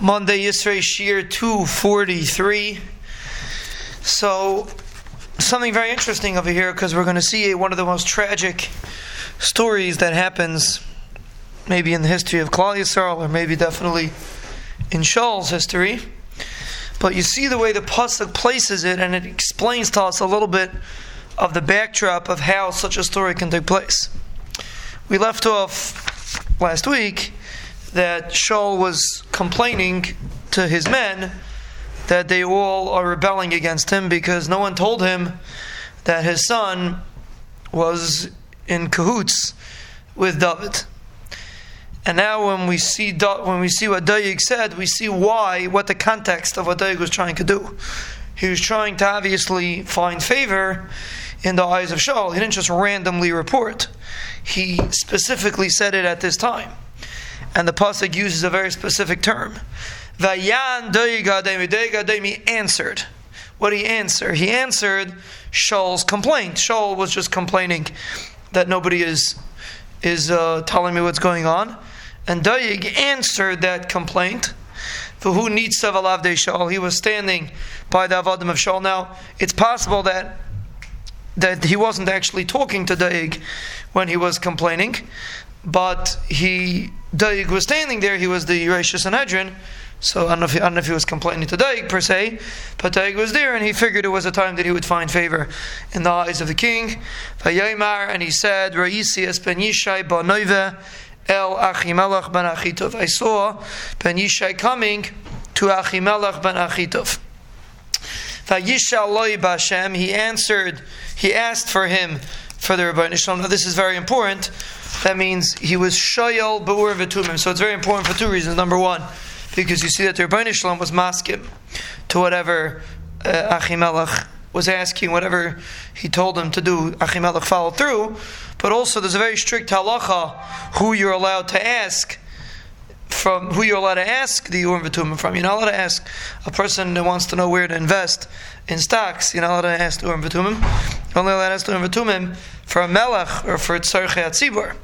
Monday Yisrael Shir 243. So, something very interesting over here because we're going to see one of the most tragic stories that happens maybe in the history of Klal Yisrael or maybe definitely in Shaul's history. But you see the way the Pasuk places it and it explains to us a little bit of the backdrop of how such a story can take place. We left off last week that Shaul was complaining to his men that they all are rebelling against him because no one told him that his son was in cahoots with David. And now, when we see when we see what Dayig said, we see why, what the context of what Dayig was trying to do. He was trying to obviously find favor in the eyes of Shaul. He didn't just randomly report. He specifically said it at this time and the pasuk uses a very specific term. Vayan He answered. What did he answer? He answered Shaul's complaint. Shaul was just complaining that nobody is is uh, telling me what's going on, and Dayig answered that complaint. For who needs Savalav de Shaul? He was standing by the Avadim of Shaul. Now, it's possible that that he wasn't actually talking to Daig when he was complaining, but he Daig was standing there. He was the Rosh Sanhedrin, so I don't, know if he, don't know if he was complaining to Daig per se, but Daig was there, and he figured it was a time that he would find favor in the eyes of the king. And he said, "Raisi ben Yishai ba'noive el Achimelech ben Achitov." I saw ben Yishai coming to Achimelech ben Achitov. Vayishal Bashem. He answered. He asked for him for the Rabbi Nishlam. Now this is very important that means he was shoyal ba'ur v'tumim. So it's very important for two reasons. Number one, because you see that the Rebbeinu Shalom was maskim to whatever uh, Achimelech was asking, whatever he told him to do, Achimelech followed through. But also, there's a very strict halacha who you're allowed to ask from who you're allowed to ask the Urim V'tumim from. You're not allowed to ask a person that wants to know where to invest in stocks. You're not allowed to ask ask Urim V'tumim for a melech or for tzarchei atzibur.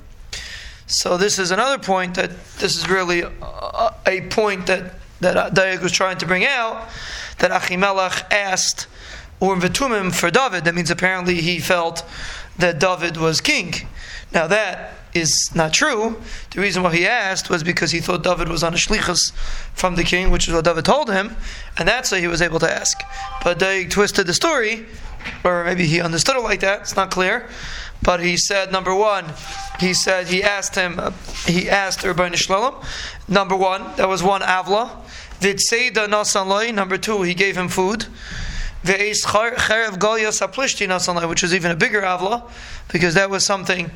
So this is another point that this is really a, a point that that uh, Dayag was trying to bring out that Achimelech asked Urim V'tumim for David. That means apparently he felt that David was king. Now that is not true. The reason why he asked was because he thought David was on a shlichus from the king, which is what David told him, and that's why he was able to ask. But they twisted the story, or maybe he understood it like that. It's not clear. But he said, number one, he said he asked him, he asked Rabbi Shalom. Number one, that was one avla. Did Vitseida nasanloi. Number two, he gave him food. Which is even a bigger avla, because that was something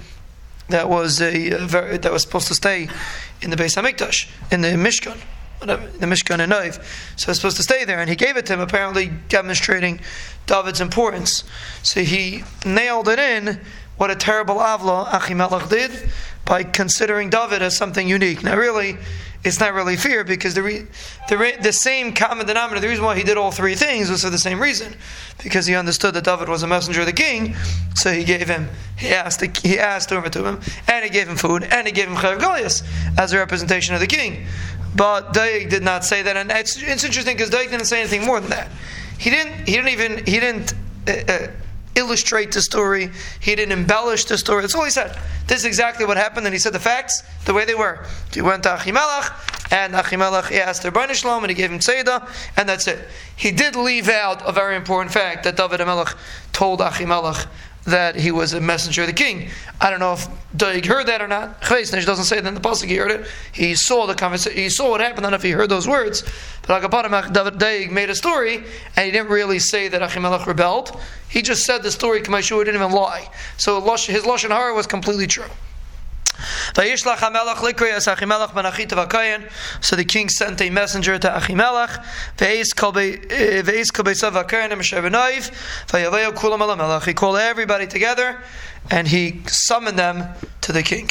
that was a, a very, that was supposed to stay in the Beis Hamikdash, in the Mishkan the Mishkan and Noiv. So it's supposed to stay there, and he gave it to him, apparently demonstrating David's importance. So he nailed it in what a terrible avla Achimelech did by considering David as something unique. Now, really, it's not really fear because the, re, the, re, the same common denominator, the reason why he did all three things was for the same reason. Because he understood that David was a messenger of the king, so he gave him, he asked, he asked over to him, and he gave him food, and he gave him Chayav as a representation of the king. But Daig did not say that, and it's, it's interesting because Daig didn't say anything more than that. He didn't, he didn't even, he didn't, uh, uh, illustrate the story. He didn't embellish the story. That's all he said. This is exactly what happened, and he said the facts the way they were. He went to Achimelech, and Achimelech asked Rabbi Shalom, and he gave him Tzeidah, and that's it. He did leave out a very important fact that David Amelech told Achimelech that he was a messenger of the king. I don't know if Daig heard that or not. Chveisnish doesn't say that in the pasuk he heard it. He saw the conversation. He saw what happened. I don't know if he heard those words. But David Daig made a story, and he didn't really say that Achimelech rebelled. He just said the story. Kamashua didn't even lie. So his lashon hara was completely true. So the king sent a messenger to Achimelech. Eh, he called everybody together and he summoned them to the king.